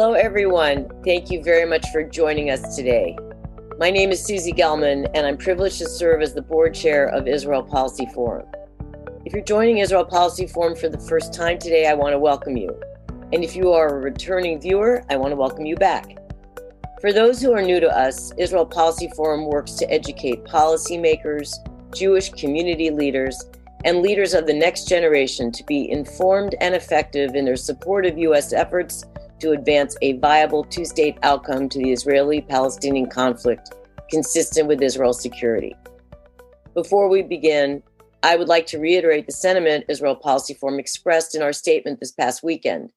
Hello, everyone. Thank you very much for joining us today. My name is Susie Gelman, and I'm privileged to serve as the board chair of Israel Policy Forum. If you're joining Israel Policy Forum for the first time today, I want to welcome you. And if you are a returning viewer, I want to welcome you back. For those who are new to us, Israel Policy Forum works to educate policymakers, Jewish community leaders, and leaders of the next generation to be informed and effective in their support of U.S. efforts to advance a viable two state outcome to the Israeli Palestinian conflict consistent with Israel's security. Before we begin, I would like to reiterate the sentiment Israel Policy Forum expressed in our statement this past weekend.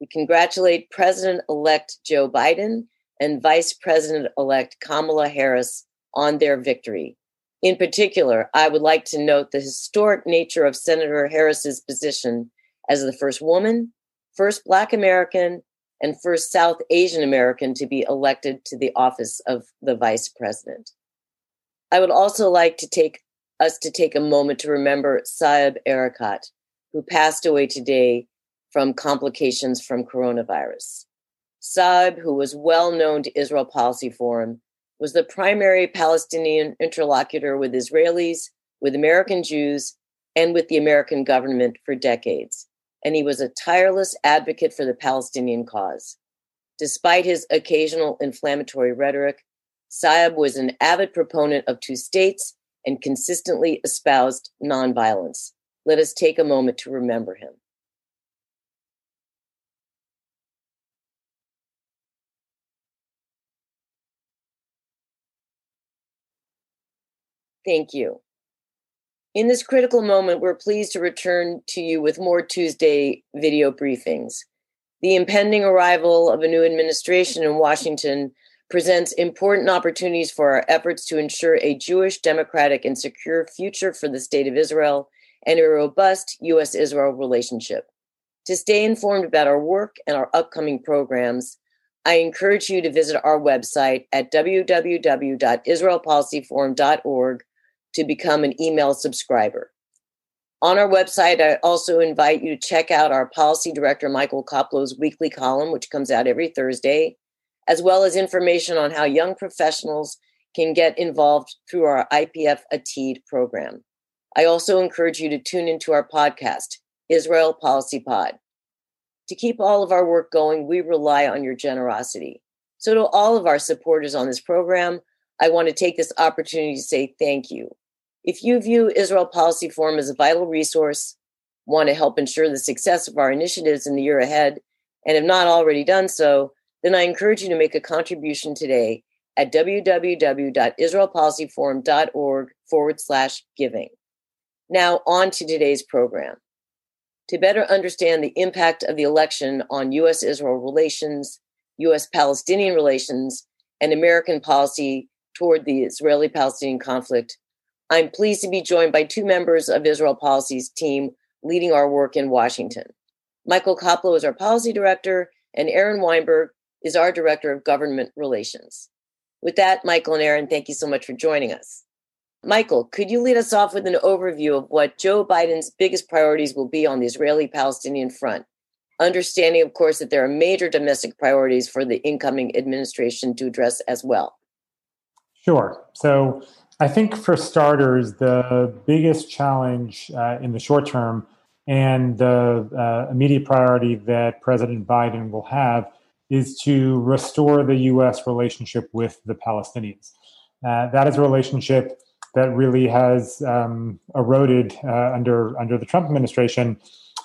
We congratulate President elect Joe Biden and Vice President elect Kamala Harris on their victory. In particular, I would like to note the historic nature of Senator Harris's position as the first woman, first Black American, and first South Asian American to be elected to the office of the vice president. I would also like to take us to take a moment to remember Saeb Erekat, who passed away today from complications from coronavirus. Saeb, who was well known to Israel Policy Forum, was the primary Palestinian interlocutor with Israelis, with American Jews, and with the American government for decades and he was a tireless advocate for the Palestinian cause. Despite his occasional inflammatory rhetoric, Saeb was an avid proponent of two states and consistently espoused nonviolence. Let us take a moment to remember him. Thank you. In this critical moment, we're pleased to return to you with more Tuesday video briefings. The impending arrival of a new administration in Washington presents important opportunities for our efforts to ensure a Jewish, democratic, and secure future for the State of Israel and a robust U.S. Israel relationship. To stay informed about our work and our upcoming programs, I encourage you to visit our website at www.israelpolicyforum.org to become an email subscriber. On our website, I also invite you to check out our policy director, Michael Koplow's weekly column, which comes out every Thursday, as well as information on how young professionals can get involved through our IPF ATID program. I also encourage you to tune into our podcast, Israel Policy Pod. To keep all of our work going, we rely on your generosity. So, to all of our supporters on this program, I want to take this opportunity to say thank you. If you view Israel Policy Forum as a vital resource, want to help ensure the success of our initiatives in the year ahead, and have not already done so, then I encourage you to make a contribution today at www.israelpolicyforum.org forward slash giving. Now, on to today's program. To better understand the impact of the election on U.S. Israel relations, U.S. Palestinian relations, and American policy toward the Israeli Palestinian conflict, I'm pleased to be joined by two members of Israel Policy's team leading our work in Washington. Michael Koplow is our policy director, and Aaron Weinberg is our director of government relations. With that, Michael and Aaron, thank you so much for joining us. Michael, could you lead us off with an overview of what Joe Biden's biggest priorities will be on the Israeli Palestinian front? Understanding, of course, that there are major domestic priorities for the incoming administration to address as well. Sure. So, I think for starters, the biggest challenge uh, in the short term and the uh, immediate priority that President Biden will have is to restore the U.S. relationship with the Palestinians. Uh, that is a relationship that really has um, eroded uh, under under the Trump administration,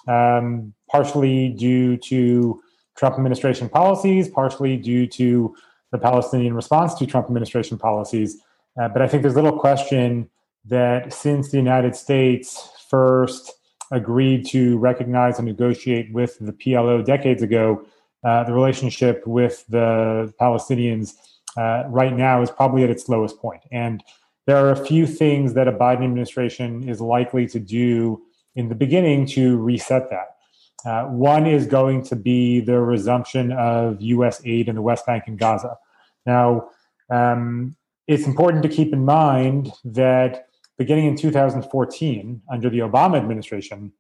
um, partially due to Trump administration policies, partially due to the Palestinian response to Trump administration policies. Uh, but I think there's little question that since the United States first agreed to recognize and negotiate with the PLO decades ago, uh, the relationship with the Palestinians uh, right now is probably at its lowest point. And there are a few things that a Biden administration is likely to do in the beginning to reset that. Uh, one is going to be the resumption of U.S. aid in the West Bank and Gaza. Now, um, it's important to keep in mind that beginning in 2014, under the Obama administration,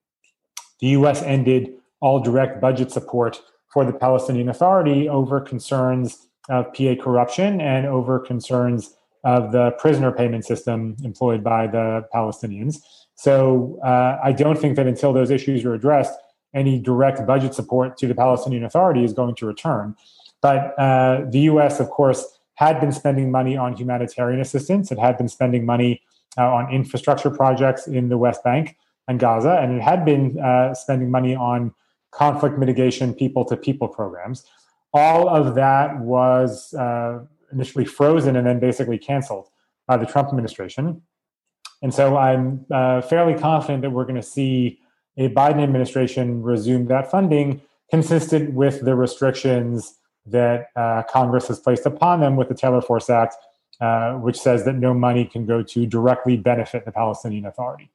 the US ended all direct budget support for the Palestinian Authority over concerns of PA corruption and over concerns of the prisoner payment system employed by the Palestinians. So uh, I don't think that until those issues are addressed, any direct budget support to the Palestinian Authority is going to return. But uh, the U.S., of course, had been spending money on humanitarian assistance. It had been spending money uh, on infrastructure projects in the West Bank and Gaza, and it had been uh, spending money on conflict mitigation, people to people programs. All of that was uh, initially frozen and then basically canceled by the Trump administration. And so I'm uh, fairly confident that we're going to see a Biden administration resume that funding consistent with the restrictions that uh, Congress has placed upon them with the Taylor Force Act, uh, which says that no money can go to directly benefit the Palestinian Authority.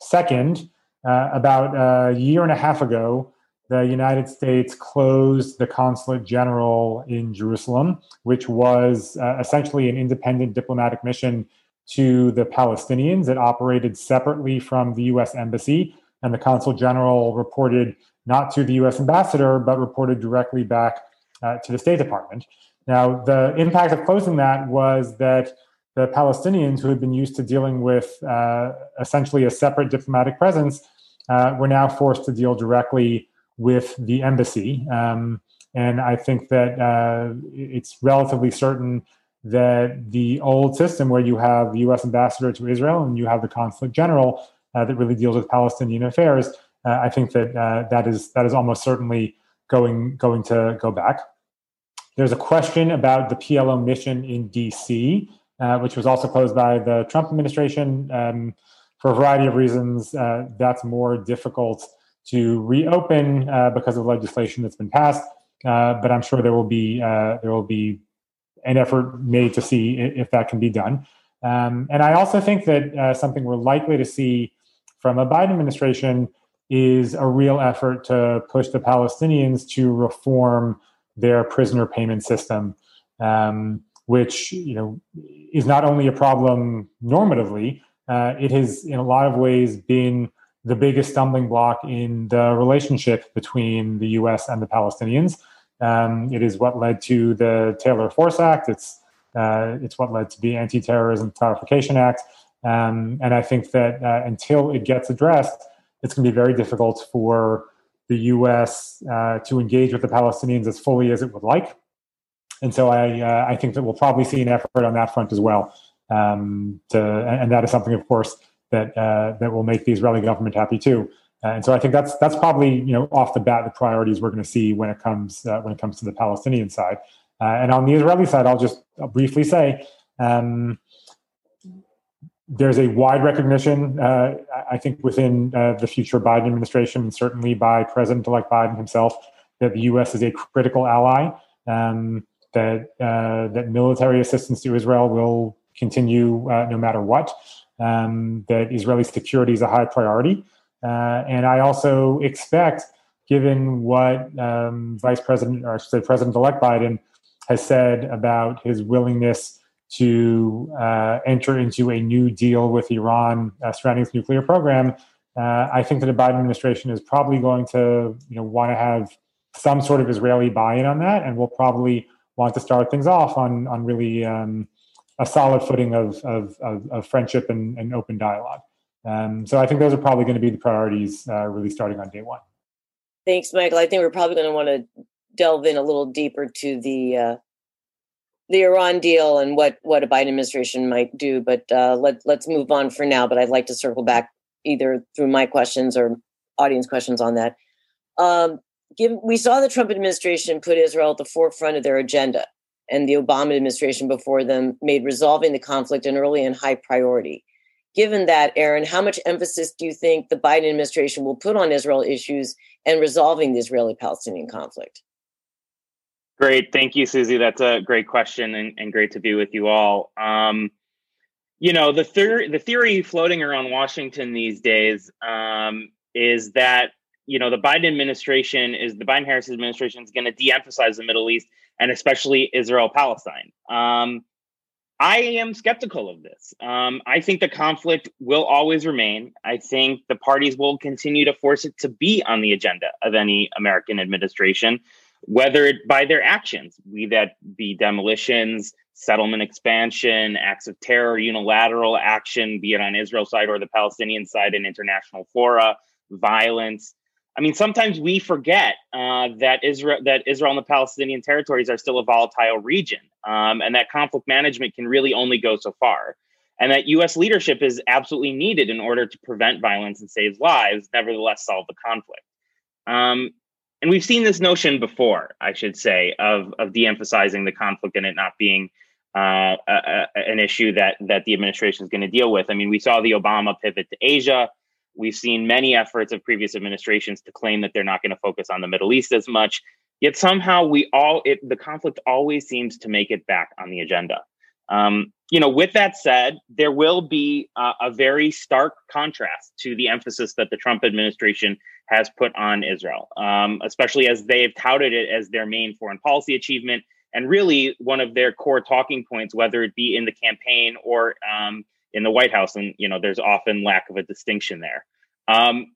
Second, uh, about a year and a half ago, the United States closed the consulate general in Jerusalem, which was uh, essentially an independent diplomatic mission to the Palestinians. It operated separately from the U.S. Embassy, and the consul general reported not to the U.S. ambassador, but reported directly back uh, to the State Department. Now, the impact of closing that was that the Palestinians, who had been used to dealing with uh, essentially a separate diplomatic presence, uh, were now forced to deal directly with the embassy. Um, and I think that uh, it's relatively certain that the old system where you have the U.S. ambassador to Israel and you have the consulate general uh, that really deals with Palestinian affairs, uh, I think that uh, that is that is almost certainly going going to go back. There's a question about the PLO mission in D.C., uh, which was also posed by the Trump administration. Um, for a variety of reasons, uh, that's more difficult to reopen uh, because of legislation that's been passed. Uh, but I'm sure there will be uh, there will be an effort made to see if that can be done. Um, and I also think that uh, something we're likely to see from a Biden administration is a real effort to push the Palestinians to reform their prisoner payment system, um, which you know is not only a problem normatively, uh, it has in a lot of ways been the biggest stumbling block in the relationship between the U.S. and the Palestinians. Um, it is what led to the Taylor Force Act. It's uh, it's what led to the Anti-Terrorism Clarification Act. Um, and I think that uh, until it gets addressed, it's going to be very difficult for the U.S. Uh, to engage with the Palestinians as fully as it would like. And so I uh, I think that we'll probably see an effort on that front as well. Um, to, and that is something, of course, that uh, that will make the Israeli government happy too. Uh, and so I think that's that's probably you know off the bat the priorities we're going to see when it comes uh, when it comes to the Palestinian side. Uh, and on the Israeli side, I'll just briefly say um, there's a wide recognition, uh, I think, within uh, the future Biden administration, and certainly by President-elect Biden himself, that the U.S. is a critical ally. Um, that that military assistance to Israel will continue no matter what um, that Israeli security is a high priority. Uh, and I also expect, given what um, Vice President, or I should say President elect Biden, has said about his willingness to uh, enter into a new deal with Iran uh, surrounding its nuclear program, uh, I think that the Biden administration is probably going to you know, want to have some sort of Israeli buy in on that, and will probably want to start things off on, on really um, a solid footing of, of, of, of friendship and, and, open dialogue. Um, so I think those are probably going to be the priorities uh, really starting on day one. Thanks, Michael. I think we're probably going to want to delve in a little deeper to the uh, the Iran deal and what what a Biden administration might do. But uh, let let's move on for now. But I'd like to circle back either through my questions or audience questions on that. Um, give, we saw the Trump administration put Israel at the forefront of their agenda and the Obama administration before them made resolving the conflict an early and high priority. Given that, Aaron, how much emphasis do you think the Biden administration will put on Israel issues and resolving the Israeli Palestinian conflict? Great. Thank you, Susie. That's a great question and, and great to be with you all. Um, you know, the, theory, the theory floating around Washington these days um, is that, you know, the Biden administration is the Biden Harris administration is going to de emphasize the Middle East and especially Israel Palestine. Um, I am skeptical of this. Um, I think the conflict will always remain. I think the parties will continue to force it to be on the agenda of any American administration. Whether it by their actions, be that be demolitions, settlement expansion, acts of terror, unilateral action, be it on Israel's side or the Palestinian side in international fora, violence. I mean, sometimes we forget uh, that Israel, that Israel and the Palestinian territories are still a volatile region, um, and that conflict management can really only go so far, and that U.S. leadership is absolutely needed in order to prevent violence and save lives. Nevertheless, solve the conflict. Um, and we've seen this notion before, I should say, of of de-emphasizing the conflict and it not being uh, a, a, an issue that that the administration is going to deal with. I mean, we saw the Obama pivot to Asia. We've seen many efforts of previous administrations to claim that they're not going to focus on the Middle East as much. Yet somehow we all it the conflict always seems to make it back on the agenda. Um, you know, with that said, there will be uh, a very stark contrast to the emphasis that the Trump administration has put on Israel, um, especially as they've touted it as their main foreign policy achievement and really one of their core talking points, whether it be in the campaign or um, in the White House. And you know, there's often lack of a distinction there. Um,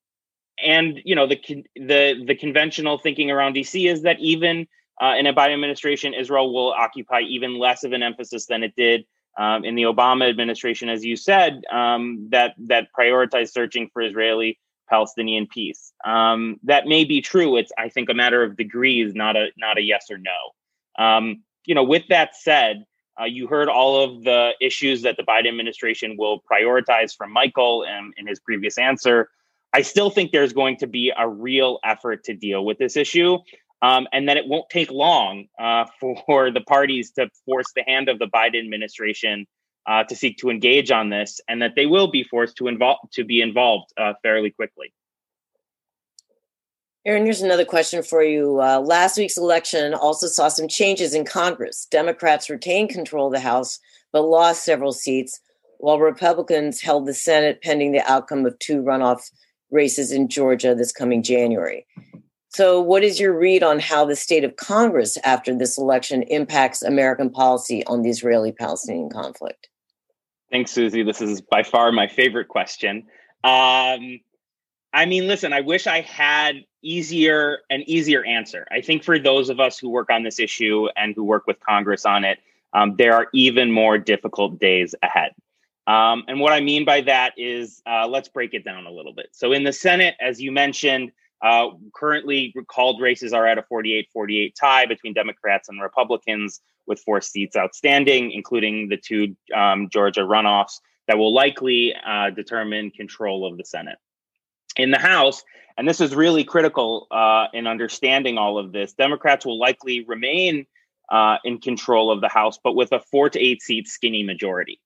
and you know, the the the conventional thinking around DC is that even uh, in a Biden administration, Israel will occupy even less of an emphasis than it did um, in the Obama administration, as you said, um, that that prioritized searching for Israeli Palestinian peace. Um, that may be true. It's I think a matter of degrees, not a not a yes or no. Um, you know, with that said, uh, you heard all of the issues that the Biden administration will prioritize from Michael and in his previous answer. I still think there's going to be a real effort to deal with this issue. Um, and that it won't take long uh, for the parties to force the hand of the Biden administration uh, to seek to engage on this, and that they will be forced to involve to be involved uh, fairly quickly. Aaron, here's another question for you. Uh, last week's election also saw some changes in Congress. Democrats retained control of the House, but lost several seats, while Republicans held the Senate pending the outcome of two runoff races in Georgia this coming January. So, what is your read on how the state of Congress after this election impacts American policy on the Israeli Palestinian conflict? Thanks, Susie. This is by far my favorite question. Um, I mean, listen, I wish I had easier an easier answer. I think for those of us who work on this issue and who work with Congress on it, um, there are even more difficult days ahead. Um, and what I mean by that is, uh, let's break it down a little bit. So, in the Senate, as you mentioned, uh, currently called races are at a 48 48 tie between Democrats and Republicans, with four seats outstanding, including the two um, Georgia runoffs that will likely uh, determine control of the Senate. In the House, and this is really critical uh, in understanding all of this. Democrats will likely remain uh, in control of the House, but with a four to eight seat skinny majority.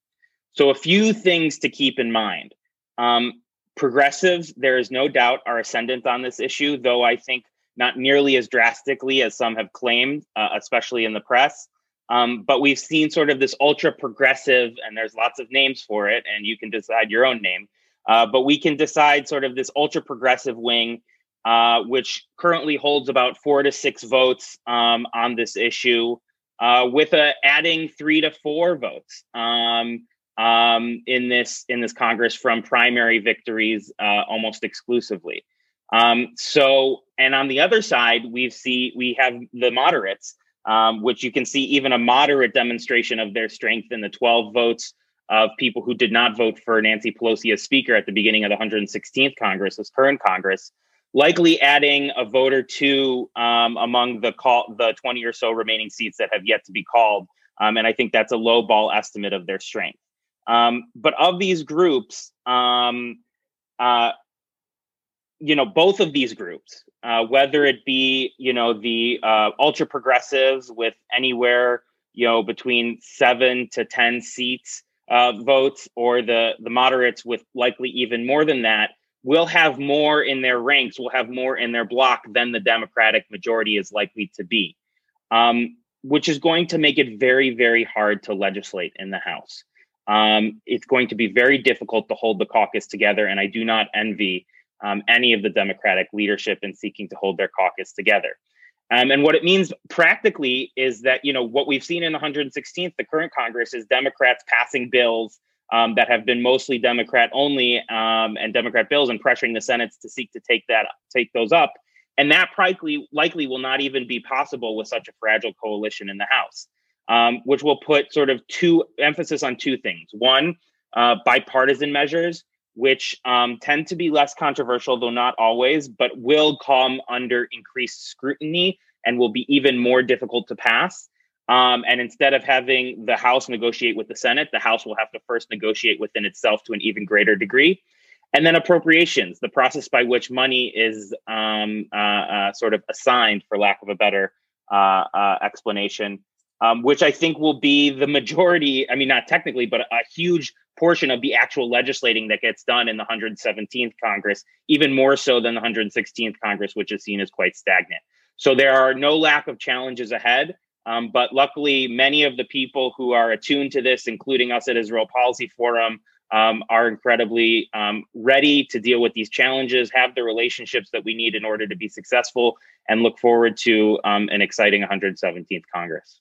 So, a few things to keep in mind. Um, progressives, there is no doubt, are ascendant on this issue, though I think not nearly as drastically as some have claimed, uh, especially in the press. Um, but we've seen sort of this ultra progressive, and there's lots of names for it, and you can decide your own name uh, but we can decide sort of this ultra progressive wing, uh, which currently holds about four to six votes um, on this issue, uh, with adding three to four votes um, um, in this in this Congress from primary victories uh, almost exclusively. Um, so, and on the other side, we see we have the moderates, um, which you can see even a moderate demonstration of their strength in the 12 votes of people who did not vote for Nancy Pelosi as Speaker at the beginning of the 116th Congress, this current Congress, likely adding a vote or two um, among the call the 20 or so remaining seats that have yet to be called. Um, and I think that's a low ball estimate of their strength. Um, but of these groups, um, uh, you know, both of these groups, uh, whether it be you know the uh, ultra progressives with anywhere you know between seven to ten seats uh, votes or the the moderates with likely even more than that will have more in their ranks, will have more in their block than the Democratic majority is likely to be, um, which is going to make it very, very hard to legislate in the House. Um, it's going to be very difficult to hold the caucus together, and I do not envy um, any of the Democratic leadership in seeking to hold their caucus together. Um, and what it means practically is that, you know, what we've seen in the 116th, the current Congress, is Democrats passing bills um, that have been mostly Democrat only um, and Democrat bills and pressuring the Senate to seek to take that take those up and that likely likely will not even be possible with such a fragile coalition in the House, um, which will put sort of two emphasis on two things. One, uh, bipartisan measures, which um, tend to be less controversial, though not always, but will come under increased scrutiny and will be even more difficult to pass. Um, and instead of having the House negotiate with the Senate, the House will have to first negotiate within itself to an even greater degree. And then appropriations, the process by which money is um, uh, uh, sort of assigned, for lack of a better uh, uh explanation, um, which I think will be the majority. I mean, not technically, but a huge portion of the actual legislating that gets done in the 117th Congress, even more so than the 116th Congress, which is seen as quite stagnant. So there are no lack of challenges ahead. Um, but luckily, many of the people who are attuned to this, including us at Israel Policy Forum, um, are incredibly um, ready to deal with these challenges, have the relationships that we need in order to be successful, and look forward to um, an exciting 117th Congress.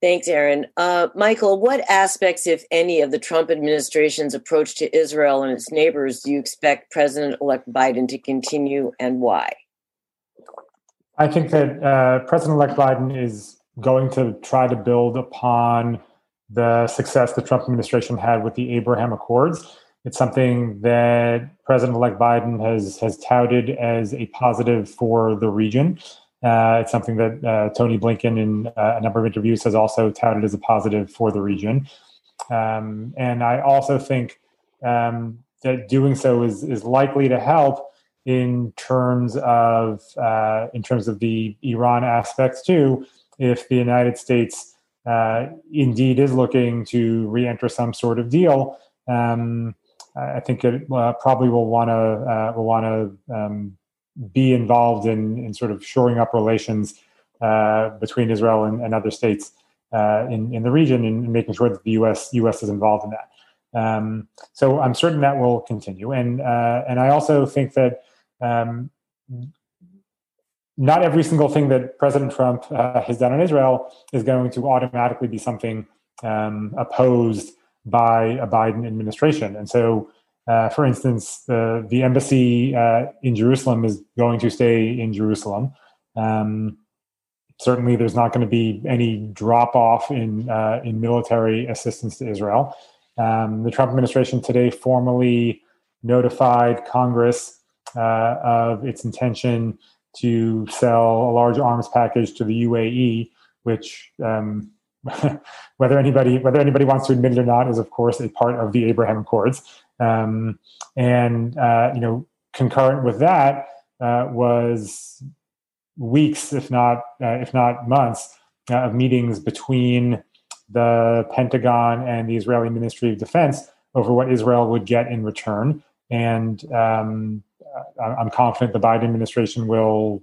Thanks, Aaron. Uh, Michael, what aspects, if any, of the Trump administration's approach to Israel and its neighbors do you expect President elect Biden to continue and why? I think that uh, President elect Biden is going to try to build upon the success the Trump administration had with the Abraham Accords. It's something that President elect Biden has, has touted as a positive for the region. Uh, it's something that uh, Tony Blinken, in uh, a number of interviews, has also touted as a positive for the region. Um, and I also think um, that doing so is, is likely to help in terms of uh, in terms of the Iran aspects too. If the United States uh, indeed is looking to re-enter some sort of deal, um, I think it probably will want to will want to um, be involved in, in sort of shoring up relations uh, between Israel and, and other states uh, in, in the region and making sure that the U.S. U.S. is involved in that. Um, so I'm certain that will continue, and uh, and I also think that um, not every single thing that President Trump uh, has done in Israel is going to automatically be something um, opposed by a Biden administration, and so uh, for instance, the, the embassy uh, in Jerusalem is going to stay in Jerusalem. Um, certainly, there's not going to be any drop off in uh, in military assistance to Israel. Um, the Trump administration today formally notified Congress uh, of its intention to sell a large arms package to the UAE, which um, whether anybody whether anybody wants to admit it or not is of course a part of the Abraham Accords. Um, and uh, you know, concurrent with that uh, was weeks, if not uh, if not months, uh, of meetings between the Pentagon and the Israeli Ministry of Defense over what Israel would get in return. And um, I'm confident the Biden administration will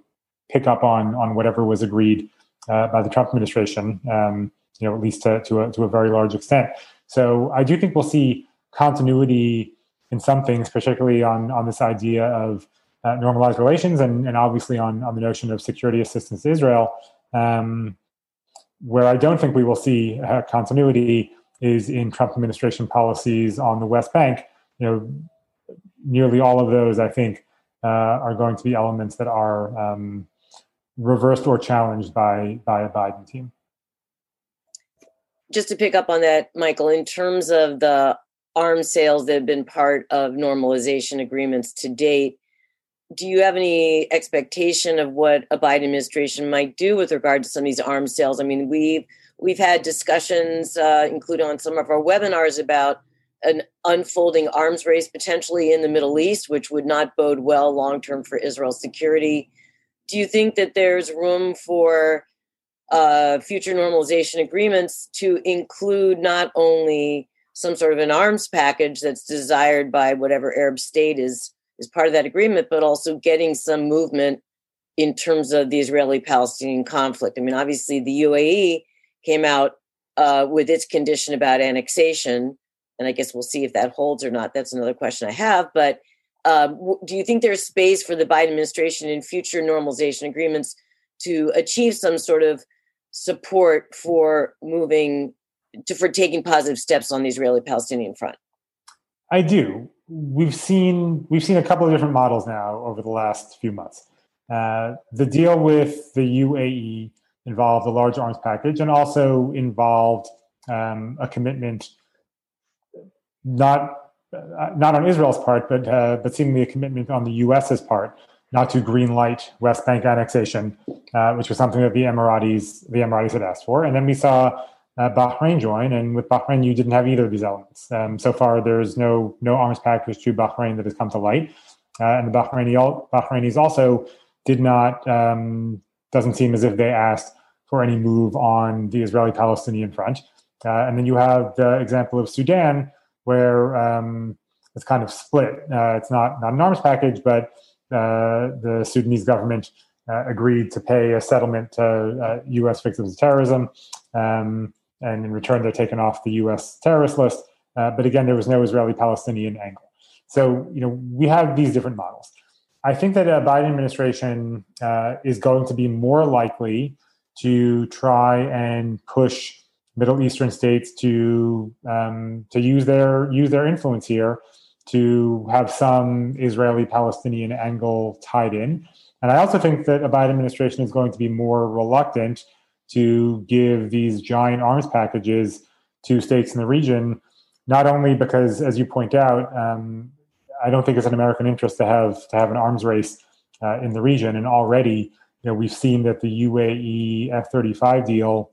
pick up on on whatever was agreed uh, by the Trump administration. Um, you know, at least to to a, to a very large extent. So I do think we'll see continuity in some things, particularly on on this idea of uh, normalized relations, and, and obviously on on the notion of security assistance to Israel. Um, where I don't think we will see uh, continuity is in Trump administration policies on the West Bank. You know, nearly all of those, I think, uh, are going to be elements that are um, reversed or challenged by by a Biden team. Just to pick up on that, Michael, in terms of the arms sales that have been part of normalization agreements to date. Do you have any expectation of what a Biden administration might do with regard to some of these arms sales? I mean, we've we've had discussions, uh, including on some of our webinars, about an unfolding arms race potentially in the Middle East, which would not bode well long term for Israel's security. Do you think that there's room for uh, future normalization agreements to include not only some sort of an arms package that's desired by whatever Arab state is is part of that agreement, but also getting some movement in terms of the Israeli-Palestinian conflict. I mean, obviously, the UAE came out uh, with its condition about annexation, and I guess we'll see if that holds or not. That's another question I have. But um, do you think there's space for the Biden administration in future normalization agreements to achieve some sort of support for moving to, for taking positive steps on the Israeli Palestinian front? I do. we've seen we've seen a couple of different models now over the last few months. Uh, the deal with the UAE involved a large arms package and also involved um, a commitment not uh, not on Israel's part, but uh, but seemingly a commitment on the U.S.'s part not to green light West Bank annexation, uh, which was something that the Emiratis the Emiratis had asked for. And then we saw uh, Bahrain join, and with Bahrain, you didn't have either of these elements. Um, so far, there's no no arms package to Bahrain that has come to light, uh, and the Bahraini Bahrainis also did not um, doesn't seem as if they asked for any move on the Israeli-Palestinian front. Uh, and then you have the example of Sudan, where um, it's kind of split. Uh, it's not not an arms package, but uh, the Sudanese government uh, agreed to pay a settlement to U.S. Victims of terrorism, um, and in return, they're taken off the U.S. terrorist list. but again, there was no Israeli-Palestinian angle. So you know we have these different models. I think that a Biden administration uh, is going to be more likely to try and push Middle Eastern states to um, to use their use their influence here to have some Israeli Palestinian angle tied in. And I also think that a Biden administration is going to be more reluctant to give these giant arms packages to states in the region, not only because, as you point out, um, I don't think it's an American interest to have to have an arms race uh, in the region. And already, you know, we've seen that the UAE F-35 deal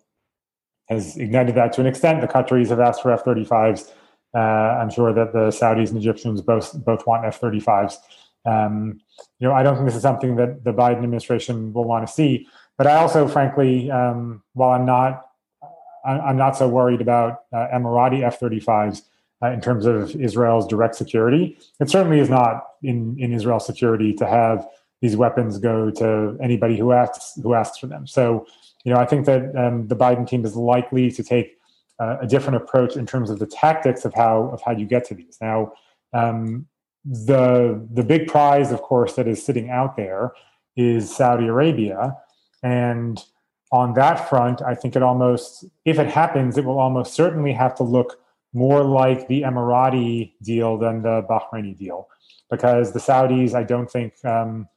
has ignited that to an extent. The countries have asked for F-35s uh, I'm sure that the Saudis and Egyptians both both want F-35s. Um, you know, I don't think this is something that the Biden administration will want to see. But I also, frankly, um, while I'm not, I'm not so worried about uh, Emirati F-35s uh, in terms of Israel's direct security. It certainly is not in in Israel's security to have these weapons go to anybody who asks who asks for them. So, you know, I think that um, the Biden team is likely to take uh, a different approach in terms of the tactics of how of how you get to these. Now, um, the the big prize, of course, that is sitting out there is Saudi Arabia, and on that front, I think it almost, if it happens, it will almost certainly have to look more like the Emirati deal than the Bahraini deal, because the Saudis, I don't think. Um,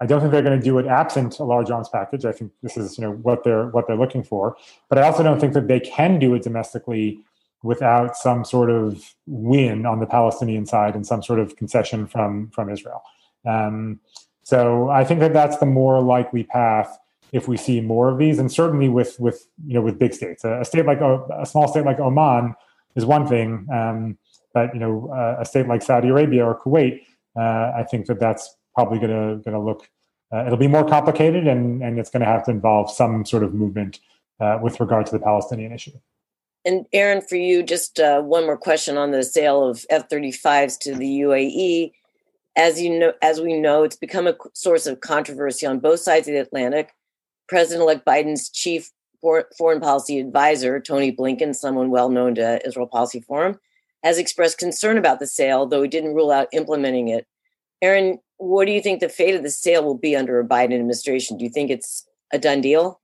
I don't think they're going to do it absent a large arms package. I think this is you know what they're what they're looking for. But I also don't think that they can do it domestically without some sort of win on the Palestinian side and some sort of concession from from Israel. Um, so I think that that's the more likely path if we see more of these, and certainly with with you know with big states. A, a state like a small state like Oman is one thing, um, but you know a state like Saudi Arabia or Kuwait, uh, I think that that's probably going to going to look. Uh, it'll be more complicated, and and it's going to have to involve some sort of movement uh, with regard to the Palestinian issue. And Aaron, for you, just uh, one more question on the sale of F-35s to the UAE. As you know, as we know, it's become a source of controversy on both sides of the Atlantic. President-elect Biden's chief foreign policy advisor, Tony Blinken, someone well known to Israel Policy Forum, has expressed concern about the sale, though he didn't rule out implementing it. Aaron, what do you think the fate of the sale will be under a Biden administration? Do you think it's a done deal?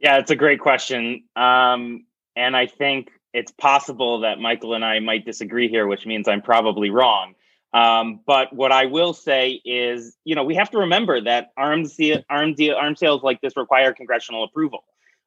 Yeah, it's a great question. Um, and I think it's possible that Michael and I might disagree here, which means I'm probably wrong. Um, but what I will say is, you know, we have to remember that arms arms arms sales like this require congressional approval.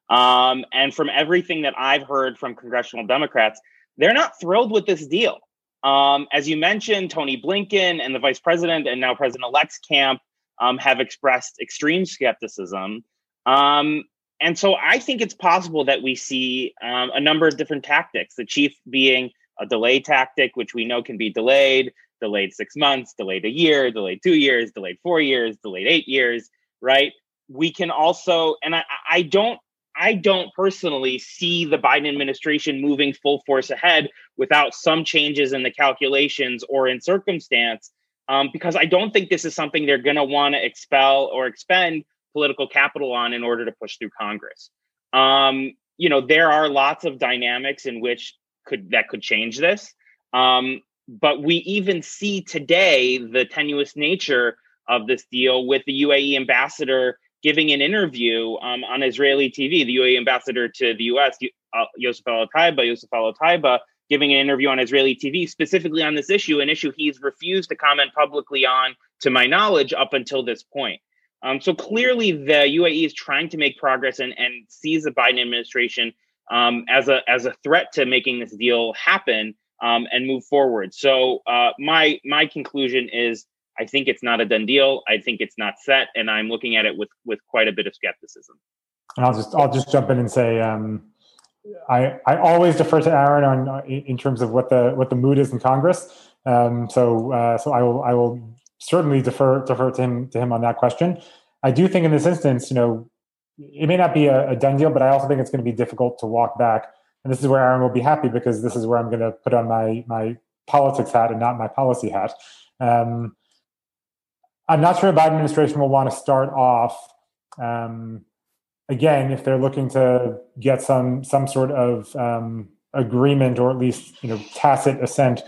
Um, and from everything that I've heard from congressional Democrats, they're not thrilled with this deal. Um, as you mentioned, Tony Blinken and the vice president and now president elect's camp um, have expressed extreme skepticism. Um, and so I think it's possible that we see um, a number of different tactics, the chief being a delay tactic, which we know can be delayed, delayed six months, delayed a year, delayed two years, delayed four years, delayed eight years, right? We can also, and I, I don't I don't personally see the Biden administration moving full force ahead without some changes in the calculations or in circumstance, um, because I don't think this is something they're going to want to expel or expend political capital on in order to push through Congress. Um, you know, there are lots of dynamics in which could that could change this, um, but we even see today the tenuous nature of this deal with the UAE ambassador giving an interview um, on Israeli TV, the UAE ambassador to the U.S., uh, Yousef Al Otaiba, Yousef Al Otaiba, giving an interview on Israeli TV specifically on this issue, an issue he's refused to comment publicly on, to my knowledge, up until this point. Um, so clearly, the UAE is trying to make progress and, and sees the Biden administration um, as a as a threat to making this deal happen um, and move forward. So uh, my my conclusion is I think it's not a done deal. I think it's not set, and I'm looking at it with with quite a bit of skepticism. And I'll just I'll just jump in and say um, I I always defer to Aaron on in terms of what the what the mood is in Congress. Um, so uh, so I will I will certainly defer defer to him to him on that question. I do think in this instance, you know, it may not be a, a done deal, but I also think it's going to be difficult to walk back. And this is where Aaron will be happy because this is where I'm going to put on my my politics hat and not my policy hat. Um, I'm not sure the Biden administration will want to start off. Um, again, if they're looking to get some some sort of um, agreement or at least you know tacit assent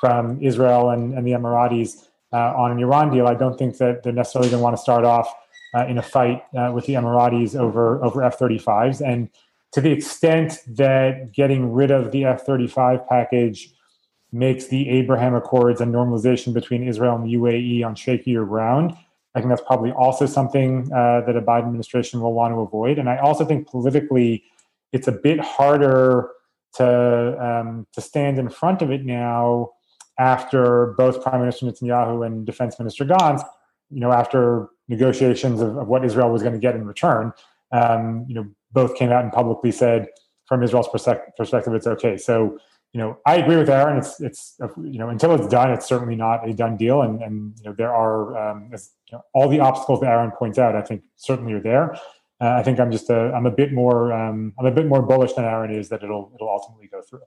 from Israel and, and the Emiratis uh, on an Iran deal, I don't think that they're necessarily going to want to start off uh, in a fight uh, with the Emiratis over over F-35s. And to the extent that getting rid of the F-35 package makes the Abraham Accords and normalization between Israel and the UAE on shakier ground, I think that's probably also something uh, that a Biden administration will want to avoid. And I also think politically, it's a bit harder to um, to stand in front of it now after both Prime Minister Netanyahu and Defense Minister Gantz, you know, after negotiations of, of what Israel was going to get in return, um, you know, both came out and publicly said, from Israel's perspective, it's okay. So, you know, I agree with Aaron. It's it's you know until it's done, it's certainly not a done deal, and and you know there are um, as, you know, all the obstacles that Aaron points out. I think certainly are there. Uh, I think I'm just a I'm a bit more um, I'm a bit more bullish than Aaron is that it'll it'll ultimately go through.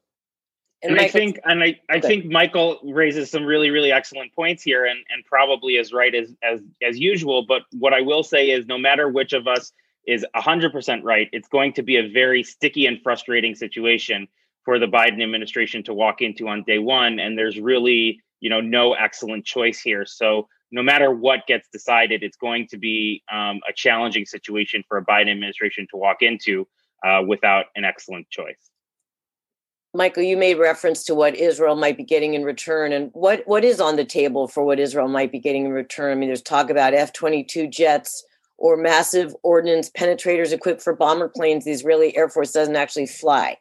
And, and I think and I, I think Michael raises some really really excellent points here and and probably is right as as as usual but what I will say is no matter which of us is 100% right. It's going to be a very sticky and frustrating situation for the Biden administration to walk into on day 1 and there's really you know no excellent choice here. So no matter what gets decided it's going to be um, a challenging situation for a Biden administration to walk into uh, without an excellent choice. Michael, you made reference to what Israel might be getting in return, and what what is on the table for what Israel might be getting in return. I mean, there's talk about F-22 jets or massive ordnance penetrators equipped for bomber planes. The Israeli Air Force doesn't actually fly.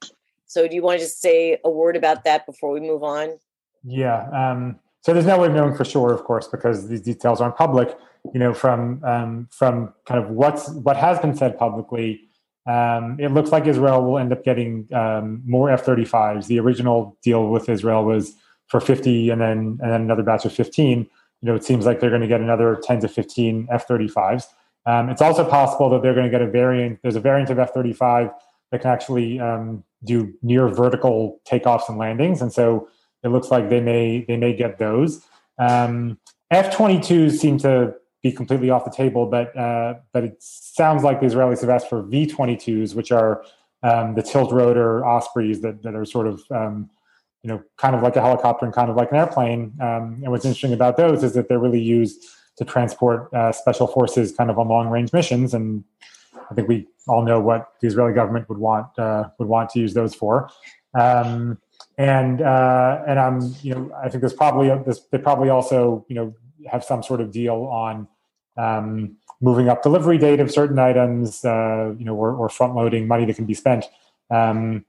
So, do you want to just say a word about that before we move on? Yeah. Um, so there's no way of knowing for sure, of course, because these details aren't public. You know, from um, from kind of what's what has been said publicly um, it looks like Israel will end up getting um, more F-35s. The original deal with Israel was for 50, and then and then another batch of 15. You know, it seems like they're going to get another 10 to 15 F-35s. Um, it's also possible that they're going to get a variant. There's a variant of F-35 that can actually um, do near vertical takeoffs and landings, and so it looks like they may they may get those. Um, F-22s seem to be completely off the table, but uh, but it sounds like the Israelis have asked for V-22s, which are um, the tilt rotor Ospreys that that are sort of um, you know kind of like a helicopter and kind of like an airplane. Um, and what's interesting about those is that they're really used to transport uh, special forces kind of on long range missions. And I think we all know what the Israeli government would want uh, would want to use those for. Um, and uh, and I'm you know I think there's probably this they probably also you know have some sort of deal on um, moving up delivery date of certain items, uh, you know, or, or, front loading money that can be spent. Um,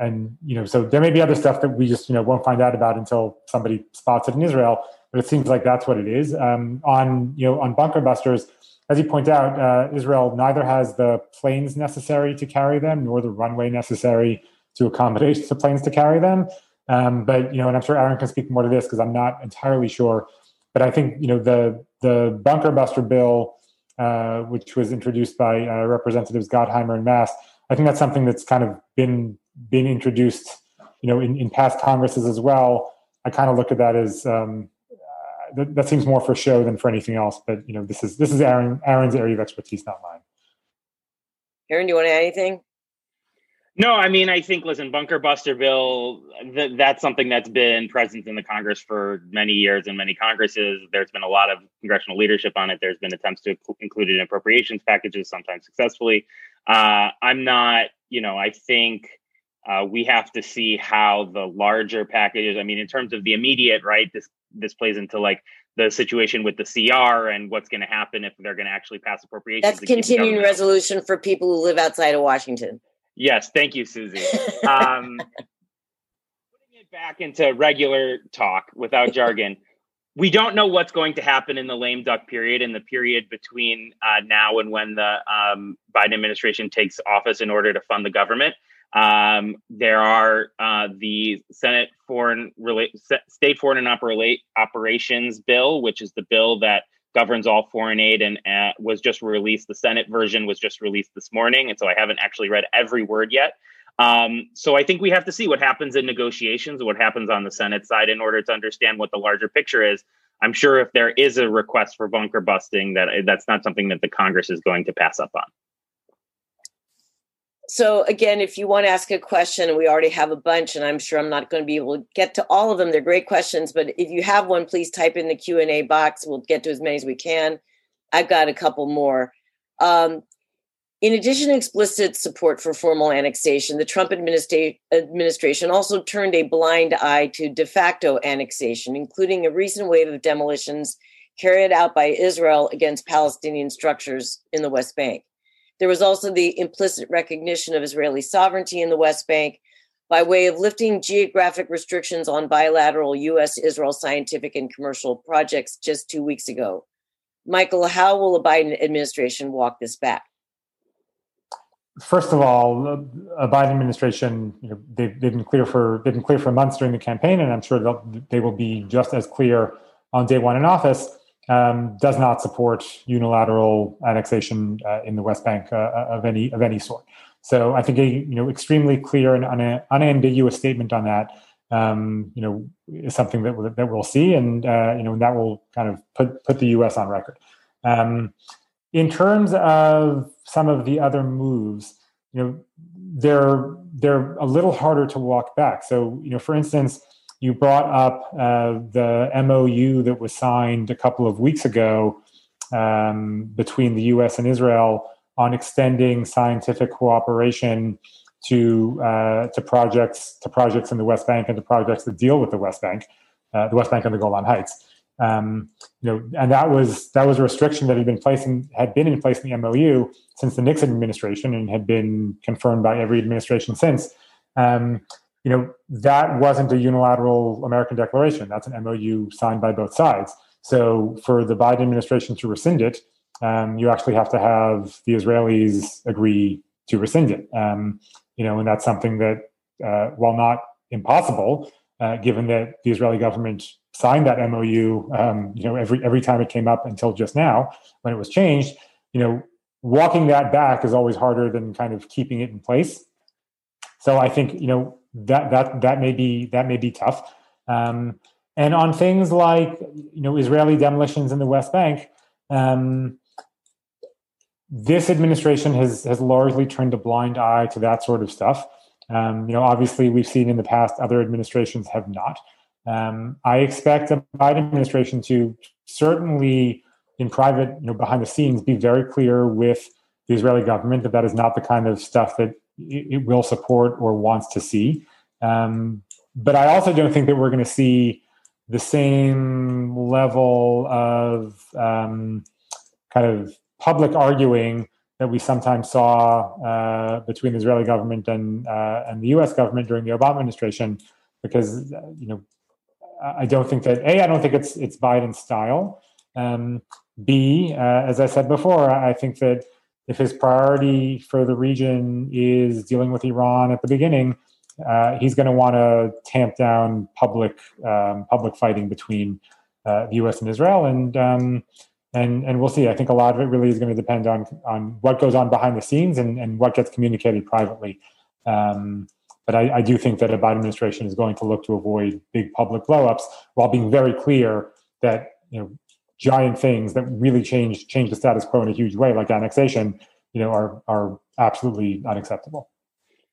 and you know, so there may be other stuff that we just you know won't find out about until somebody spots it in Israel. But it seems like that's what it is. Um, on you know on bunker busters, as you point out, uh, Israel neither has the planes necessary to carry them nor the runway necessary to accommodate the planes to carry them. Um, but you know, and I'm sure Aaron can speak more to this because I'm not entirely sure. But I think you know the the bunker buster bill, uh, which was introduced by uh, Representatives Gottheimer and Mast, I think that's something that's kind of been been introduced, you know, in, in past Congresses as well. I kind of look at that as um, that, that, seems more for show than for anything else. But you know, this is this is Aaron Aaron's area of expertise, not mine. Aaron, do you want to add anything? No, I mean, I think, listen, bunker buster bill, th- that's something that's been present in the Congress for many years and many Congresses. There's been a lot of congressional leadership on it. There's been attempts to include it in appropriations packages, sometimes successfully. Uh, I'm not, you know, I think uh, we have to see how the larger packages. I mean, in terms of the immediate, right? This this plays into like the situation with the CR and what's going to happen if they're going to actually pass appropriations. That's continuing resolution for people who live outside of Washington. Yes, thank you, Susie. Um, putting it back into regular talk without jargon we don't know what's going to happen in the lame duck period, in the period between uh, now and when the um, Biden administration takes office in order to fund the government. Um, there are uh, the Senate Foreign State Foreign and Oper- Operations Bill, which is the bill that governs all foreign aid and uh, was just released. The Senate version was just released this morning, and so I haven't actually read every word yet. Um, so I think we have to see what happens in negotiations, what happens on the Senate side in order to understand what the larger picture is. I'm sure if there is a request for bunker busting, that that's not something that the Congress is going to pass up on. So again, if you want to ask a question, we already have a bunch, and I'm sure I'm not going to be able to get to all of them. They're great questions, but if you have one, please type in the Q and A box. We'll get to as many as we can. I've got a couple more. Um, in addition to explicit support for formal annexation, the Trump administra- administration also turned a blind eye to de facto annexation, including a recent wave of demolitions carried out by Israel against Palestinian structures in the West Bank. There was also the implicit recognition of Israeli sovereignty in the West Bank by way of lifting geographic restrictions on bilateral US Israel scientific and commercial projects just two weeks ago. Michael, how will the Biden administration walk this back? first of all, a Biden administration, you know, they've, they've been clear for they've been clear for months during the campaign, and I'm sure they will be just as clear on day one in office. Um, does not support unilateral annexation uh, in the West Bank uh, uh, of any of any sort. So I think a you know extremely clear and un- unambiguous statement on that, um, you know, is something that we'll, that we'll see, and uh, you know, and that will kind of put put the U.S. on record. Um, in terms of some of the other moves, you know, they're they're a little harder to walk back. So, you know, for instance, you brought up uh, the MOU that was signed a couple of weeks ago um, between the U.S. and Israel on extending scientific cooperation to uh, to projects to projects in the West Bank and to projects that deal with the West Bank, uh, the West Bank and the Golan Heights. Um, you know, and that was that was a restriction that had been placed in, had been in place in the MOU since the Nixon administration and had been confirmed by every administration since. Um, you know, that wasn't a unilateral American declaration. That's an MOU signed by both sides. So for the Biden administration to rescind it, um, you actually have to have the Israelis agree to rescind it. Um, you know, and that's something that, uh, while not impossible, uh, given that the Israeli government signed that MOU, um, you know, every every time it came up until just now when it was changed, you know, walking that back is always harder than kind of keeping it in place. So I think you know that that that may be that may be tough. Um, and on things like you know Israeli demolitions in the West Bank, um, this administration has has largely turned a blind eye to that sort of stuff. Um, you know, obviously, we've seen in the past other administrations have not. Um, I expect the Biden administration to certainly, in private, you know, behind the scenes, be very clear with the Israeli government that that is not the kind of stuff that it, will support or wants to see. Um, but I also don't think that we're going to see the same level of um, kind of public arguing that we sometimes saw uh, between the Israeli government and uh, and the U.S. government during the Obama administration, because you know I don't think that a I don't think it's it's Biden's style. Um, B, uh, as I said before, I think that if his priority for the region is dealing with Iran at the beginning, uh, he's going to want to tamp down public um, public fighting between uh, the U.S. and Israel, and um, and and we'll see. I think a lot of it really is going to depend on on what goes on behind the scenes and, and what gets communicated privately. Um, but I, I, do think that a Biden administration is going to look to avoid big public blowups while being very clear that you know giant things that really change change the status quo in a huge way, like annexation, you know, are are absolutely unacceptable.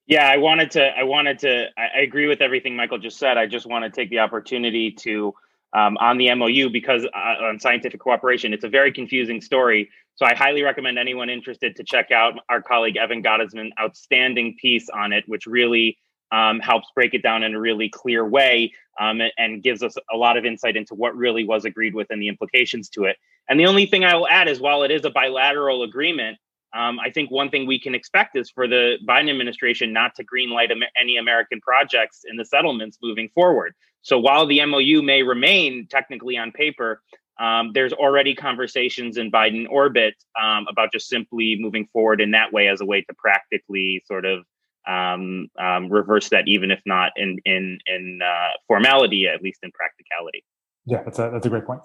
Yeah, I wanted to. I wanted to. I, agree with everything Michael just said. I just want to take the opportunity to um, on the MOU because uh, on scientific cooperation, it's a very confusing story. So I highly recommend anyone interested to check out our colleague Evan Gottesman outstanding piece on it, which really um, helps break it down in a really clear way um, and, and, gives us a lot of insight into what really was agreed with and the implications to it. And the only thing I will add is while it is a bilateral agreement, um, I think one thing we can expect is for the Biden administration not to greenlight any American projects in the settlements moving forward. So while the MOU may remain technically on paper, um, there's already conversations in Biden orbit um, about just simply moving forward in that way as a way to practically sort of um, um, reverse that, even if not in in in uh, formality, at least in practicality. Yeah, that's a that's a great point.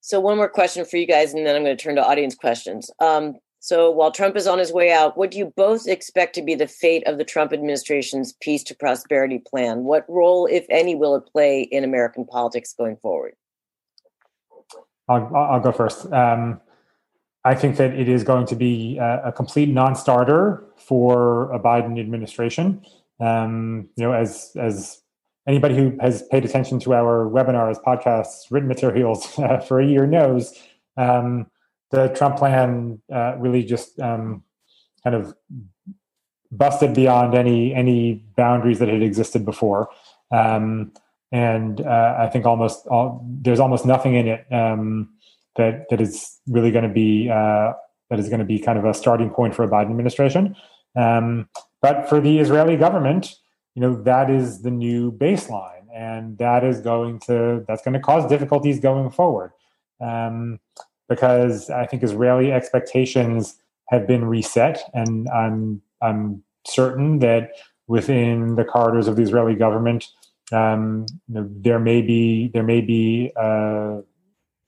So one more question for you guys, and then I'm going to turn to audience questions. Um, so while Trump is on his way out, what do you both expect to be the fate of the Trump administration's peace to prosperity plan? What role, if any, will it play in American politics going forward? I'll, I'll go first. Um, I think that it is going to be a, a complete non-starter for a Biden administration. Um, you know, as as anybody who has paid attention to our webinars, podcasts, written materials uh, for a year knows, um, the Trump plan uh, really just um, kind of busted beyond any any boundaries that had existed before. Um, and uh, I think almost all, there's almost nothing in it um, that that is really going to be uh, that is going to be kind of a starting point for a Biden administration. Um, but for the Israeli government, you know that is the new baseline, and that is going to that's going to cause difficulties going forward, um, because I think Israeli expectations have been reset, and I'm I'm certain that within the corridors of the Israeli government, um, you know, there may be there may be uh,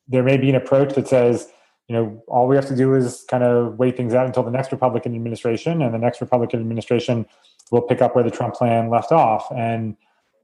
there may be an approach that says, you know, all we have to do is kind of wait things out until the next Republican administration, and the next Republican administration will pick up where the Trump plan left off. And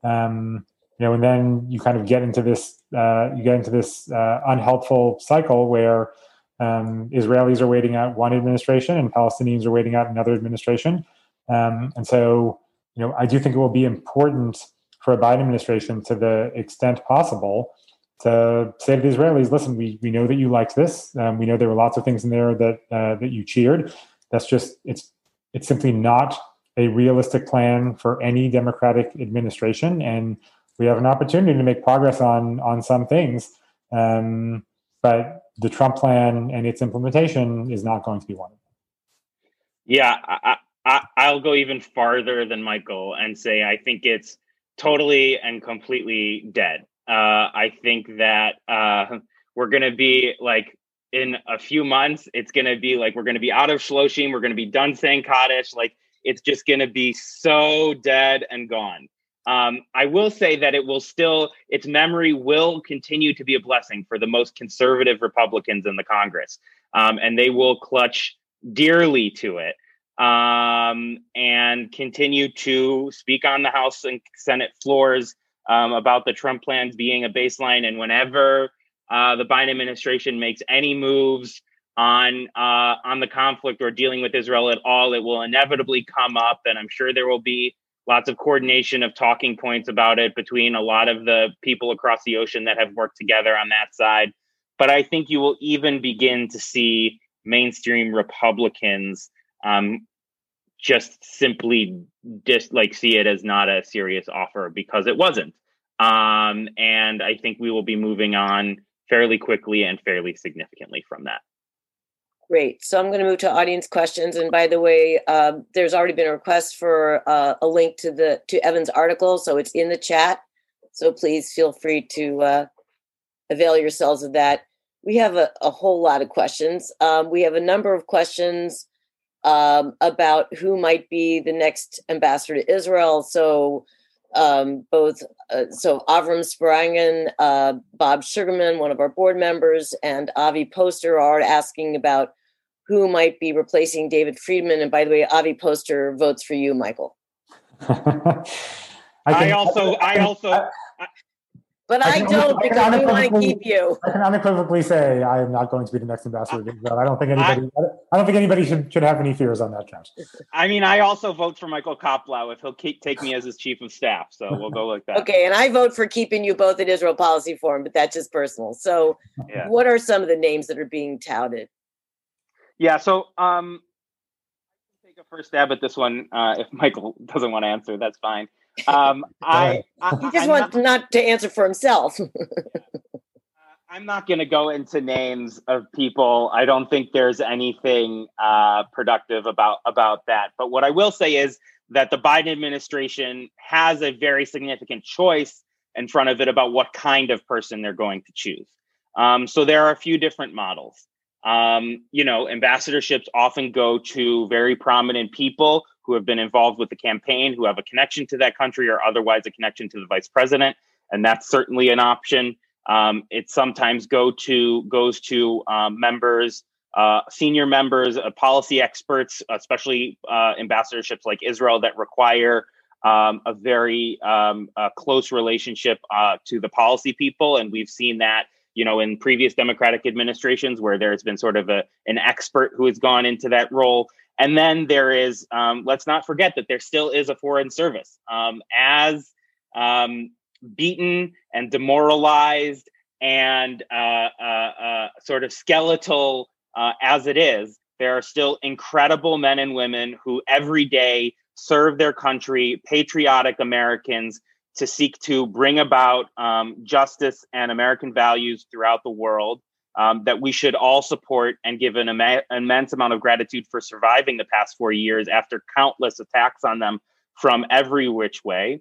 um, you know, and then you kind of get into this uh, you get into this uh, unhelpful cycle where um, Israelis are waiting out one administration and Palestinians are waiting out another administration. Um, and so, you know, I do think it will be important for a Biden administration, to the extent possible, to say to the Israelis, listen, we, we know that you liked this. Um, we know there were lots of things in there that uh, that you cheered. That's just it's it's simply not a realistic plan for any Democratic administration, and we have an opportunity to make progress on on some things. Um, but the Trump plan and its implementation is not going to be one of them. Yeah, I, I, will go even farther than Michael and say I think it's totally and completely dead. Uh, I think that uh, we're going to be like in a few months, it's going to be like we're going to be out of Shloshim, we're going to be done saying Kaddish. Like it's just going to be so dead and gone. Um, I will say that it will still, its memory will continue to be a blessing for the most conservative Republicans in the Congress. Um, and they will clutch dearly to it um, and continue to speak on the House and Senate floors um, about the Trump plans being a baseline. And whenever uh, the Biden administration makes any moves on uh, on the conflict or dealing with Israel at all, it will inevitably come up, and I'm sure there will be lots of coordination of talking points about it between a lot of the people across the ocean that have worked together on that side. But I think you will even begin to see mainstream Republicans um, just simply just like see it as not a serious offer because it wasn't. Um, and I think we will be moving on fairly quickly and fairly significantly from that. Great. So I'm going to move to audience questions. And by the way, uh, there's already been a request for uh, a link to the to Evan's article, so it's in the chat. So please feel free to uh, avail yourselves of that. We have a, a whole lot of questions. Um, we have a number of questions um, about who might be the next ambassador to Israel. So um, both uh, so Avram Sprangen, uh, Bob Sugarman, one of our board members, and Avi Poster are asking about who might be replacing David Friedman. And by the way, Avi Poster votes for you, Michael. I, I, also, I also, but I, I don't because we want to keep you. I can unequivocally say I am not going to be the next ambassador of Israel. I don't think anybody. I, I, don't think anybody should should have any fears on that count. I mean, I also vote for Michael Koplow if he'll keep, take me as his chief of staff. So we'll go like that. okay, and I vote for keeping you both at Israel Policy Forum, but that's just personal. So, yeah. what are some of the names that are being touted? Yeah. So, um, take a first stab at this one. Uh, if Michael doesn't want to answer, that's fine. Um, I, I, he just wants not, not, to answer for himself. I'm not going to go into names of people. I don't think there's anything uh, productive about about that. But what I will say is that the Biden administration has a very significant choice in front of it about what kind of person they're going to choose. Um, so there are a few different models. Um, you know, ambassadorships often go to very prominent people who have been involved with the campaign, who have a connection to that country or otherwise a connection to the vice president, and that's certainly an option. Um, it sometimes go to goes to um, members, uh, senior members, uh, policy experts, especially uh, ambassadorships like Israel that require um, a very um, close relationship uh, to the policy people, and we've seen that you know in previous Democratic administrations where there's been sort of a an expert who has gone into that role. And then there is, um, let's not forget that there still is a foreign service. Um, as um, beaten and demoralized and uh, uh, uh, sort of skeletal uh, as it is, there are still incredible men and women who every day serve their country, patriotic Americans to seek to bring about um, justice and American values throughout the world. Um, that we should all support and give an Im- immense amount of gratitude for surviving the past four years after countless attacks on them from every which way.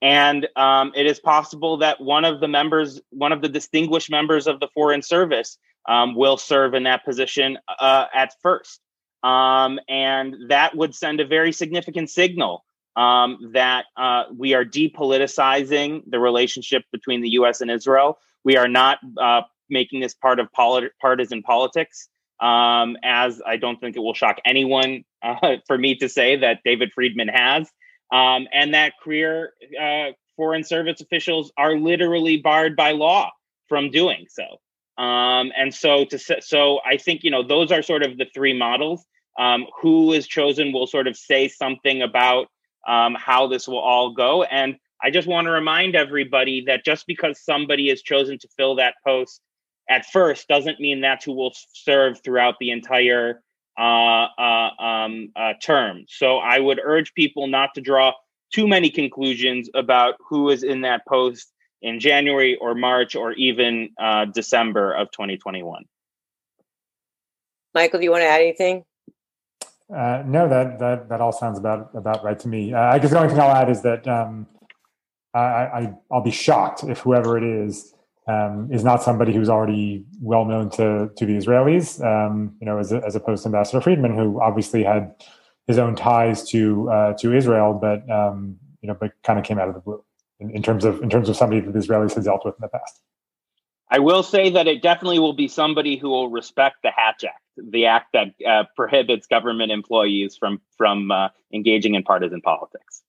And um, it is possible that one of the members, one of the distinguished members of the Foreign Service, um, will serve in that position uh, at first. Um, and that would send a very significant signal um, that uh, we are depoliticizing the relationship between the US and Israel. We are not uh, making this part of polit- partisan politics. Um, as I don't think it will shock anyone uh, for me to say that David Friedman has um, and that career uh, foreign service officials are literally barred by law from doing so. Um, and so to so I think you know those are sort of the three models. Um, who is chosen will sort of say something about um, how this will all go. And I just want to remind everybody that just because somebody is chosen to fill that post at first doesn't mean that's who will serve throughout the entire uh, uh, um, uh, term. So I would urge people not to draw too many conclusions about who is in that post in January or March or even uh, December of 2021. Michael, do you want to add anything? Uh, no, that, that that all sounds about about right to me. Uh, I guess the only thing I'll add is that um, I, I I'll be shocked if whoever it is um, is not somebody who's already well known to to the Israelis. Um, you know, as, as opposed to Ambassador Friedman, who obviously had his own ties to uh, to Israel, but um, you know, but kind of came out of the blue in, in, terms of in terms of somebody that the Israelis had dealt with in the past. I will say that it definitely will be somebody who will respect the Hatch Act, the act that uh, prohibits government employees from from uh, engaging in partisan politics.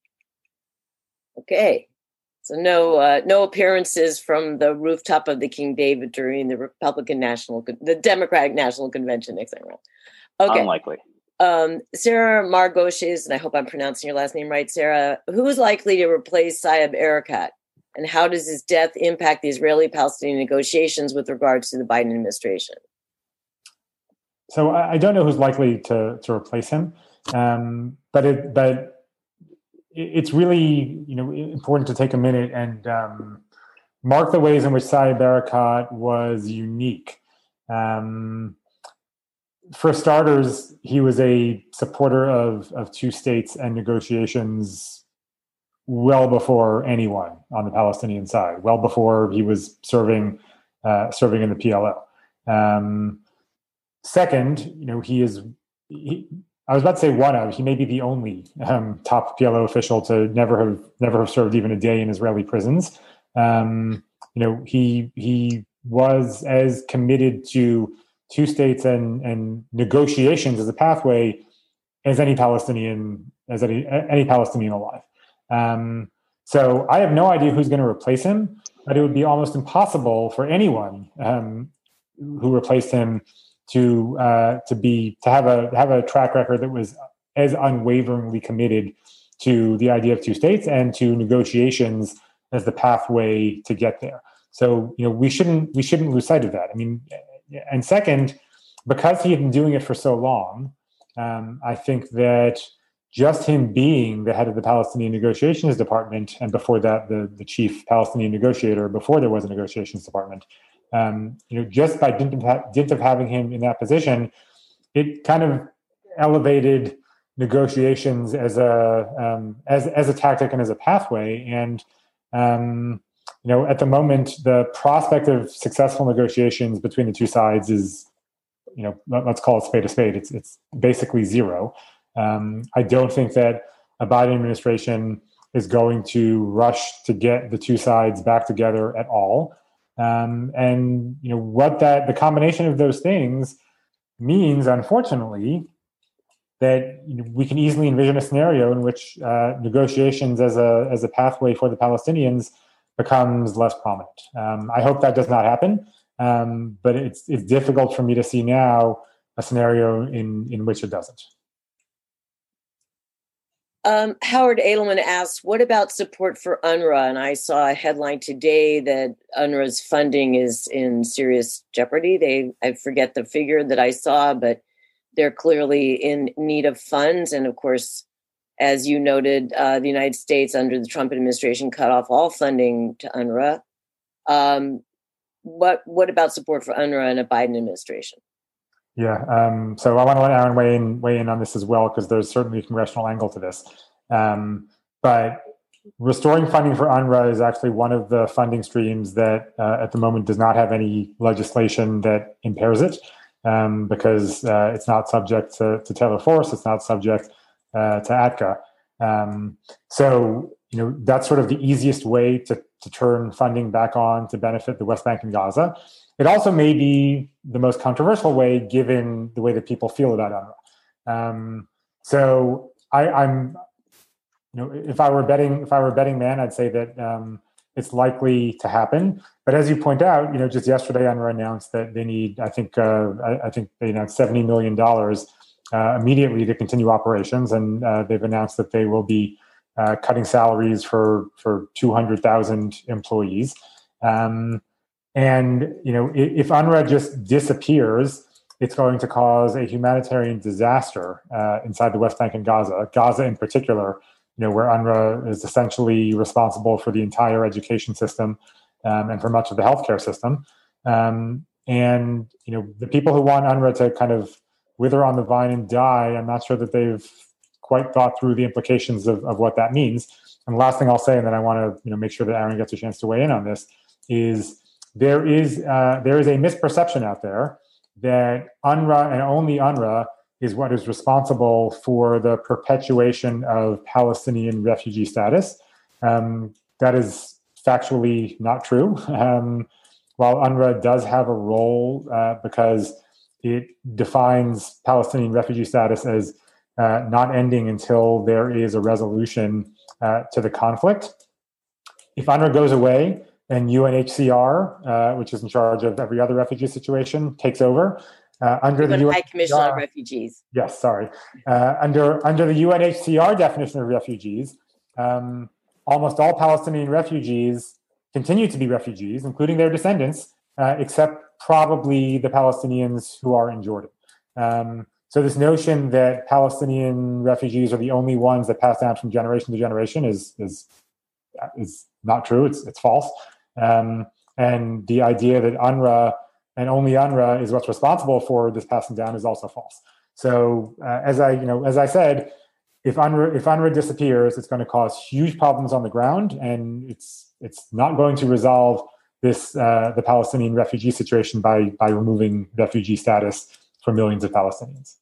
Okay, so no, uh, no appearances from the rooftop of the King David during the Republican National, the Democratic National Convention next time around. Okay, unlikely. Um, Sarah Margoshes, and I hope I'm pronouncing your last name right, Sarah. Who is likely to replace Saeb Erekat, and how does his death impact the Israeli-Palestinian negotiations with regards to the Biden administration? So I don't know who's likely to to replace him, um, but it, but it's really you know important to take a minute and um, mark the ways in which Saeb Erekat was unique. Um, for starters, he was a supporter of, of two states and negotiations well before anyone on the Palestinian side, well before he was serving uh, serving in the PLO. Um, second, you know, he is he, I was about to say one of. He may be the only um, top PLO official to never have never have served even a day in Israeli prisons. Um, you know, he he was as committed to two states and and negotiations as a pathway as any Palestinian as any any Palestinian alive. Um, so I have no idea who's going to replace him, but it would be almost impossible for anyone um, who replaced him to uh, to be to have a have a track record that was as unwaveringly committed to the idea of two states and to negotiations as the pathway to get there. So you know we shouldn't we shouldn't lose sight of that. I mean, and second, because he had been doing it for so long, um, I think that just him being the head of the Palestinian negotiations department, and before that, the, the chief Palestinian negotiator, before there was a negotiations department, um, you know, just by dint of, ha- dint of having him in that position, it kind of elevated negotiations as a um, as as a tactic and as a pathway. And um, you know, at the moment, the prospect of successful negotiations between the two sides is, you know, let, us call it spade a spade. It's it's basically zero. Um, I don't think that a Biden administration is going to rush to get the two sides back together at all. Um, and you know what that the combination of those things means, unfortunately, that we can easily envision a scenario in which uh, negotiations as a as a pathway for the Palestinians becomes less prominent. Um, I hope that does not happen, um, but it's it's difficult for me to see now a scenario in in which it doesn't. Um, Howard Edelman asks, "What about support for UNRWA?" And I saw a headline today that UNRWA's funding is in serious jeopardy. They, I forget the figure that I saw, but they're clearly in need of funds. And of course, as you noted, uh, the United States under the Trump administration cut off all funding to UNRWA. Um, what what about support for UNRWA in a Biden administration? Yeah, um, so I want to let Aaron weigh in weigh in on this as well because there's certainly a congressional angle to this. Um, but restoring funding for UNRWA is actually one of the funding streams that uh, at the moment does not have any legislation that impairs it um, because uh, it's not subject to, to Taylor Force, it's not subject uh, to ATCA. Um, so, you know, that's sort of the easiest way to, to turn funding back on to benefit the West Bank and Gaza. It also may be the most controversial way given the way that people feel about UNRWA. Um, so I, I'm, you know, if I were betting, if I were a betting man, I'd say that um, it's likely to happen. But as you point out, you know, just yesterday, UNRWA announced that they need, I think, uh, I, I, think they announced seventy million dollars uh, immediately to continue operations, and uh, they've announced that they will be uh, cutting salaries for for two hundred thousand employees. Um, and you know, if, UNRWA just disappears, it's going to cause a humanitarian disaster uh, inside the West Bank and Gaza. Gaza, in particular, you know, where UNRWA is essentially responsible for the entire education system um, and for much of the healthcare system. Um, and you know, the people who want UNRWA to kind of wither on the vine and die, I'm not sure that they've quite thought through the implications of, of what that means. And the last thing I'll say, and then I want to you know make sure that Aaron gets a chance to weigh in on this, is there is uh, there is a misperception out there that UNRWA and only UNRWA is what is responsible for the perpetuation of Palestinian refugee status. Um, that is factually not true. Um, while UNRWA does have a role uh, because it defines Palestinian refugee status as uh, not ending until there is a resolution uh, to the conflict. If UNRWA goes away and UNHCR, uh, which is in charge of every other refugee situation, takes over, uh, under the, the High Commission on Refugees. Yes, sorry. Uh, under under the UNHCR definition of refugees, um, almost all Palestinian refugees continue to be refugees, including their descendants, uh, except probably the Palestinians who are in Jordan. Um, so this notion that Palestinian refugees are the only ones that pass down from generation to generation is is is not true. It's it's false. Um, and the idea that UNRWA and only UNRWA is what's responsible for this passing down is also false. So uh, as I you know as I said, if UNRWA if UNRWA disappears, it's going to cause huge problems on the ground, and it's it's not going to resolve this uh, the Palestinian refugee situation by by removing refugee status for millions of Palestinians.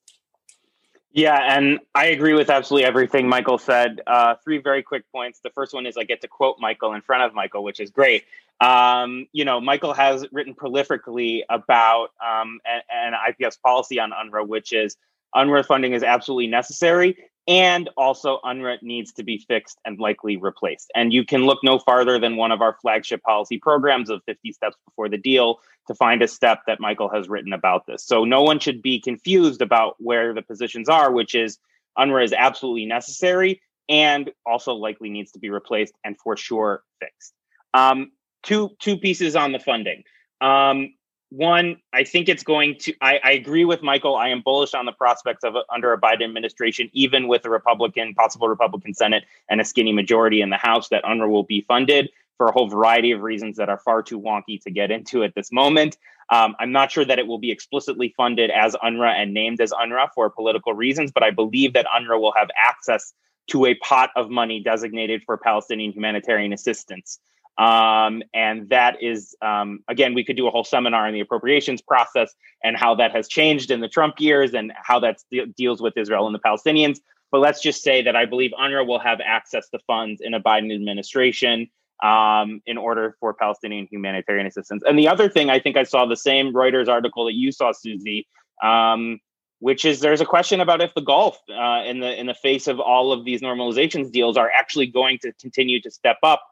Yeah, and I agree with absolutely everything Michael said. Uh, three very quick points. The first one is I get to quote Michael in front of Michael, which is great. Um, you know, Michael has written prolifically about um, an, an IPF policy on UNRWA, which is UNRWA funding is absolutely necessary and also UNRWA needs to be fixed and likely replaced. And you can look no farther than one of our flagship policy programs of 50 Steps Before the Deal to find a step that Michael has written about this. So no one should be confused about where the positions are, which is UNRWA is absolutely necessary and also likely needs to be replaced and for sure fixed. Um, two two pieces on the funding. Um, one, I think it's going to. I, I, agree with Michael. I am bullish on the prospects of a, under a Biden administration, even with a Republican, possible Republican Senate and a skinny majority in the House, that UNRWA will be funded for a whole variety of reasons that are far too wonky to get into at this moment. Um, I'm not sure that it will be explicitly funded as UNRWA and named as UNRWA for political reasons, but I believe that UNRWA will have access to a pot of money designated for Palestinian humanitarian assistance. Um, and that is, um, again, we could do a whole seminar on the appropriations process and how that has changed in the Trump years and how that de- deals with Israel and the Palestinians. But let's just say that I believe UNRWA will have access to funds in a Biden administration um, in order for Palestinian humanitarian assistance. And the other thing, I think I saw the same Reuters article that you saw, Susie, um, which is there's a question about if the Gulf, uh, in the in the face of all of these normalizations deals, are actually going to continue to step up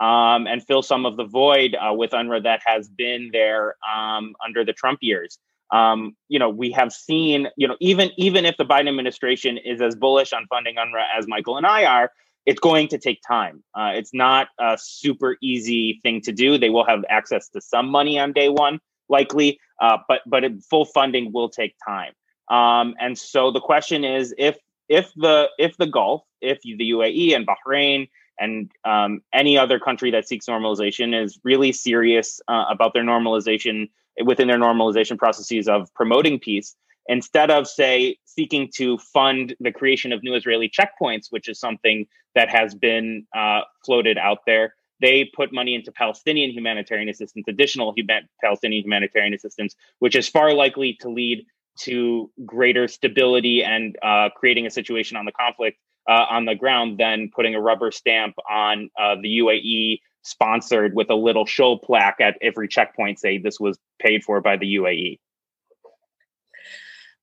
um, and fill some of the void uh, with UNRWA that has been there um, under the Trump years. Um, you know, we have seen, you know, even even if the Biden administration is as bullish on funding UNRWA as Michael and I are, it's going to take time. Uh, it's not a super easy thing to do. They will have access to some money on day one, likely, uh, but but it, full funding will take time. Um, and so the question is, if if the if the Gulf, if the UAE and Bahrain and um, any other country that seeks normalization is really serious uh, about their normalization within their normalization processes of promoting peace. Instead of say seeking to fund the creation of new israeli checkpoints which is something that has been uh, floated out there they put money into palestinian humanitarian assistance additional human- palestinian humanitarian assistance which is far likely to lead to greater stability and uh, creating a situation on the conflict uh, on the ground than putting a rubber stamp on uh, the UAE sponsored with a little show plaque at every checkpoint say this was paid for by the UAE.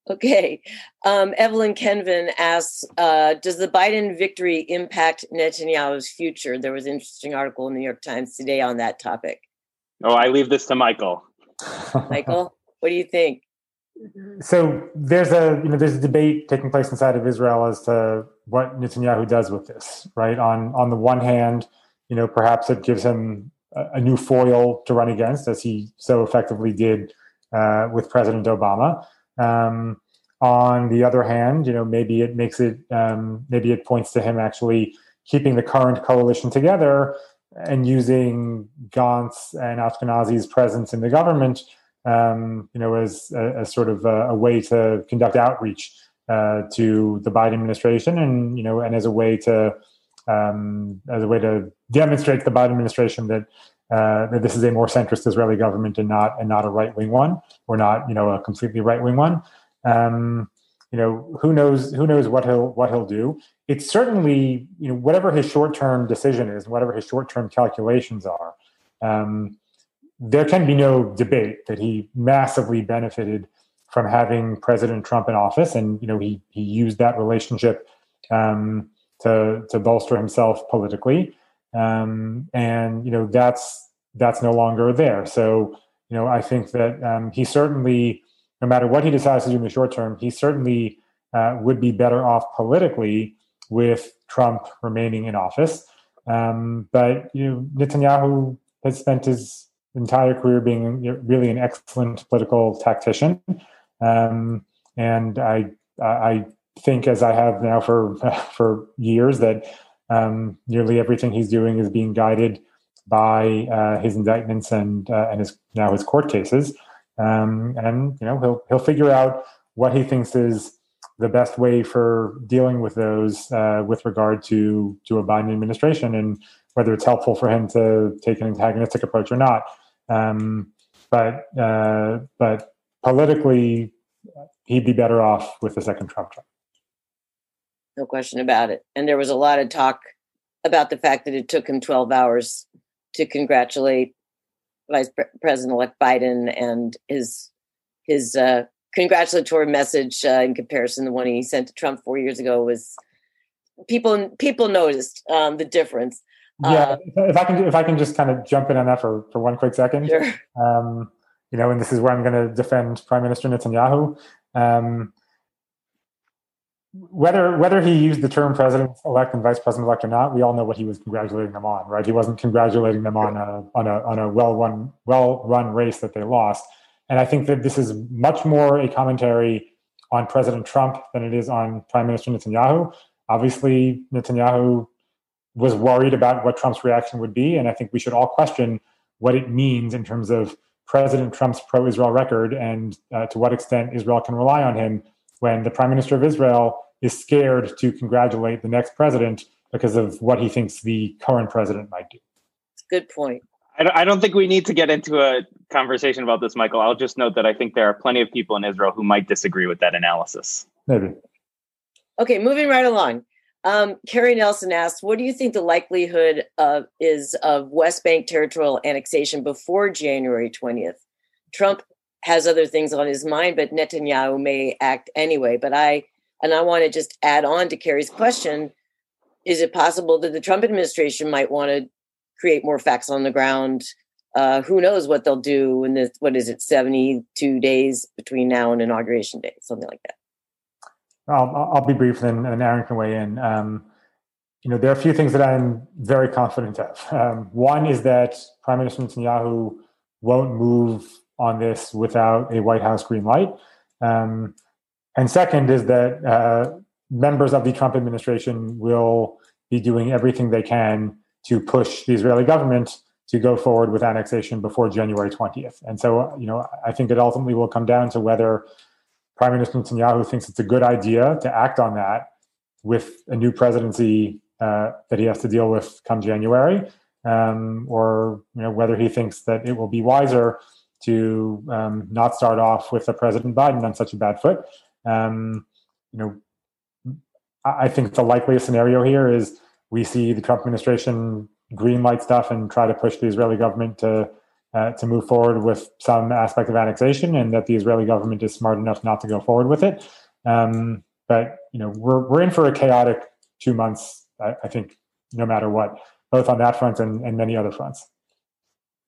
Okay. Um, Evelyn Kenvin asks uh, Does the Biden victory impact Netanyahu's future? There was an interesting article in the New York Times today on that topic. Oh, I leave this to Michael. Michael, what do you think? So there's a you know there's a debate taking place inside of Israel as to what Netanyahu does with this. Right on on the one hand, you know perhaps it gives him a, a new foil to run against, as he so effectively did uh, with President Obama. Um, on the other hand, you know maybe it makes it um, maybe it points to him actually keeping the current coalition together and using Gantz and Ashkenazi's presence in the government um, you know, as, as sort of a, a way to conduct outreach uh, to the Biden administration, and you know, and as a way to um, as a way to demonstrate to the Biden administration that uh, that this is a more centrist Israeli government and not and not a right wing one, or not you know a completely right wing one. Um, you know, who knows who knows what he'll what he'll do. It's certainly you know whatever his short term decision is, whatever his short term calculations are. Um, there can be no debate that he massively benefited from having President Trump in office, and you know he he used that relationship um, to to bolster himself politically, um, and you know that's that's no longer there. So you know I think that um, he certainly, no matter what he decides to do in the short term, he certainly uh, would be better off politically with Trump remaining in office. Um, but you know Netanyahu has spent his entire career being really an excellent political tactician. Um, and I, I think, as I have now for for years, that um, nearly everything he's doing is being guided by uh, his indictments and uh, and his now his court cases. Um, and you know he'll he'll figure out what he thinks is the best way for dealing with those uh, with regard to to a Biden administration and whether it's helpful for him to take an antagonistic approach or not. Um, but uh, but politically, he'd be better off with the second Trump term. No question about it. And there was a lot of talk about the fact that it took him 12 hours to congratulate Vice President-elect Biden and his his uh, congratulatory message uh, in comparison to the one he sent to Trump four years ago was people people noticed um, the difference. Yeah, uh, if I can, if I can just kind of jump in on that for, for one quick second. Sure. Um, you know, and this is where I'm going to defend Prime Minister Netanyahu. Um, whether whether he used the term president elect and vice president elect or not, we all know what he was congratulating them on, right? He wasn't congratulating them on a on a on a well run well run race that they lost. And I think that this is much more a commentary on President Trump than it is on Prime Minister Netanyahu. Obviously, Netanyahu was worried about what Trump's reaction would be. And I think we should all question what it means in terms of President Trump's pro Israel record and uh, to what extent Israel can rely on him when the Prime Minister of Israel is scared to congratulate the next president because of what he thinks the current president might do. Good point. I don't think we need to get into a conversation about this, Michael. I'll just note that I think there are plenty of people in Israel who might disagree with that analysis. Maybe. Okay, moving right along. Um, Carrie Nelson asked, "What do you think the likelihood of is of West Bank territorial annexation before January 20th? Trump has other things on his mind, but Netanyahu may act anyway. But I and I want to just add on to Carrie's question: Is it possible that the Trump administration might want to create more facts on the ground. Uh, who knows what they'll do in this? What is it? Seventy-two days between now and inauguration day, something like that. I'll, I'll be brief, and, and Aaron can weigh in. Um, you know, there are a few things that I'm very confident of. Um, one is that Prime Minister Netanyahu won't move on this without a White House green light. Um, and second is that uh, members of the Trump administration will be doing everything they can to push the Israeli government to go forward with annexation before January 20th. And so, you know, I think it ultimately will come down to whether Prime Minister Netanyahu thinks it's a good idea to act on that with a new presidency uh, that he has to deal with come January, um, or you know whether he thinks that it will be wiser to um, not start off with a President Biden on such a bad foot. Um, you know, I think the likeliest scenario here is we see the Trump administration green light stuff and try to push the Israeli government to uh, to move forward with some aspect of annexation, and that the Israeli government is smart enough not to go forward with it. Um, but you know, we're we're in for a chaotic two months. I, I think, no matter what, both on that front and, and many other fronts.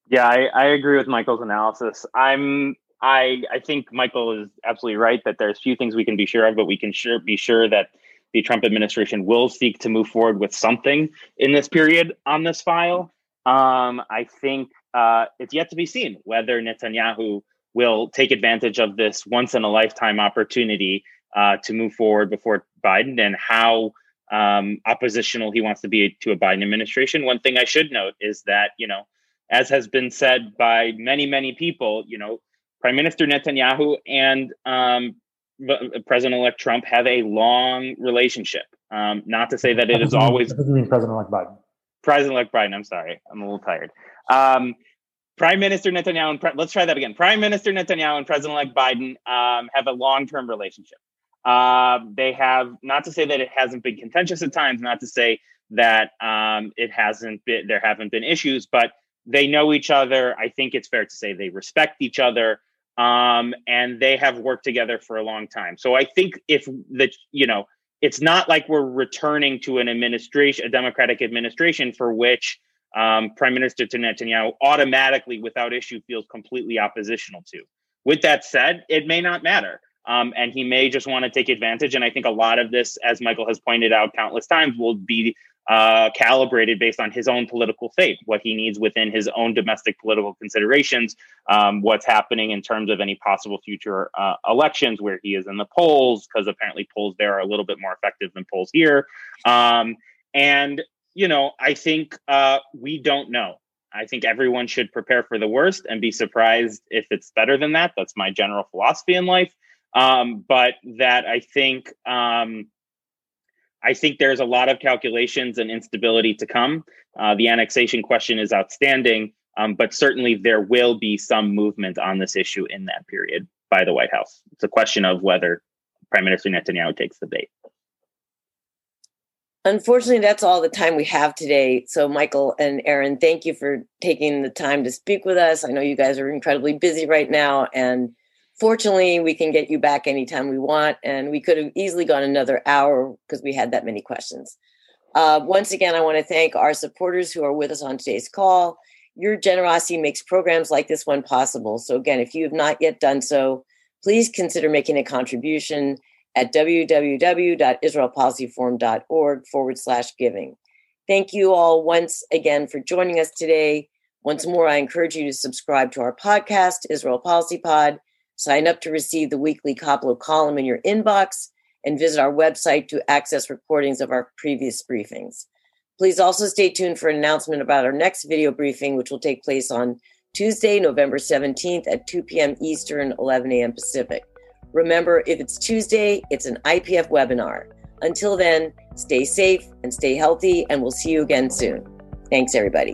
Yeah, I, I agree with Michael's analysis. I'm I I think Michael is absolutely right that there's few things we can be sure of, but we can sure be sure that the Trump administration will seek to move forward with something in this period on this file. Um, I think uh, it's yet to be seen whether Netanyahu will take advantage of this once in a lifetime opportunity uh, to move forward before Biden and how um, oppositional he wants to be to a Biden administration. One thing I should note is that, you know, as has been said by many, many people, you know, Prime Minister Netanyahu and um, President-elect Trump have a long relationship. Um, not to say that it is always. President-elect Biden. President-elect Biden. I'm sorry, I'm a little tired. Um, Prime Minister Netanyahu and Pre- let's try that again. Prime Minister Netanyahu and President-elect Biden um, have a long-term relationship. Uh, they have not to say that it hasn't been contentious at times, not to say that um, it hasn't been there haven't been issues, but they know each other. I think it's fair to say they respect each other um, and they have worked together for a long time. So I think if the you know it's not like we're returning to an administration, a democratic administration for which um, Prime Minister Netanyahu automatically, without issue, feels completely oppositional to. With that said, it may not matter. Um, and he may just want to take advantage. And I think a lot of this, as Michael has pointed out countless times, will be uh, calibrated based on his own political fate, what he needs within his own domestic political considerations, um, what's happening in terms of any possible future uh, elections where he is in the polls, because apparently polls there are a little bit more effective than polls here. Um, and, you know, I think uh, we don't know. I think everyone should prepare for the worst and be surprised if it's better than that. That's my general philosophy in life. Um, but that I think um, I think there's a lot of calculations and instability to come. Uh, the annexation question is outstanding, um, but certainly there will be some movement on this issue in that period by the White House. It's a question of whether Prime Minister Netanyahu takes the bait. Unfortunately, that's all the time we have today. So, Michael and Aaron, thank you for taking the time to speak with us. I know you guys are incredibly busy right now, and fortunately, we can get you back anytime we want. And we could have easily gone another hour because we had that many questions. Uh, once again, I want to thank our supporters who are with us on today's call. Your generosity makes programs like this one possible. So, again, if you have not yet done so, please consider making a contribution at www.israelpolicyforum.org forward slash giving. Thank you all once again for joining us today. Once more, I encourage you to subscribe to our podcast, Israel Policy Pod, sign up to receive the weekly Koplow column in your inbox, and visit our website to access recordings of our previous briefings. Please also stay tuned for an announcement about our next video briefing, which will take place on Tuesday, November 17th at 2 p.m. Eastern, 11 a.m. Pacific. Remember, if it's Tuesday, it's an IPF webinar. Until then, stay safe and stay healthy, and we'll see you again soon. Thanks, everybody.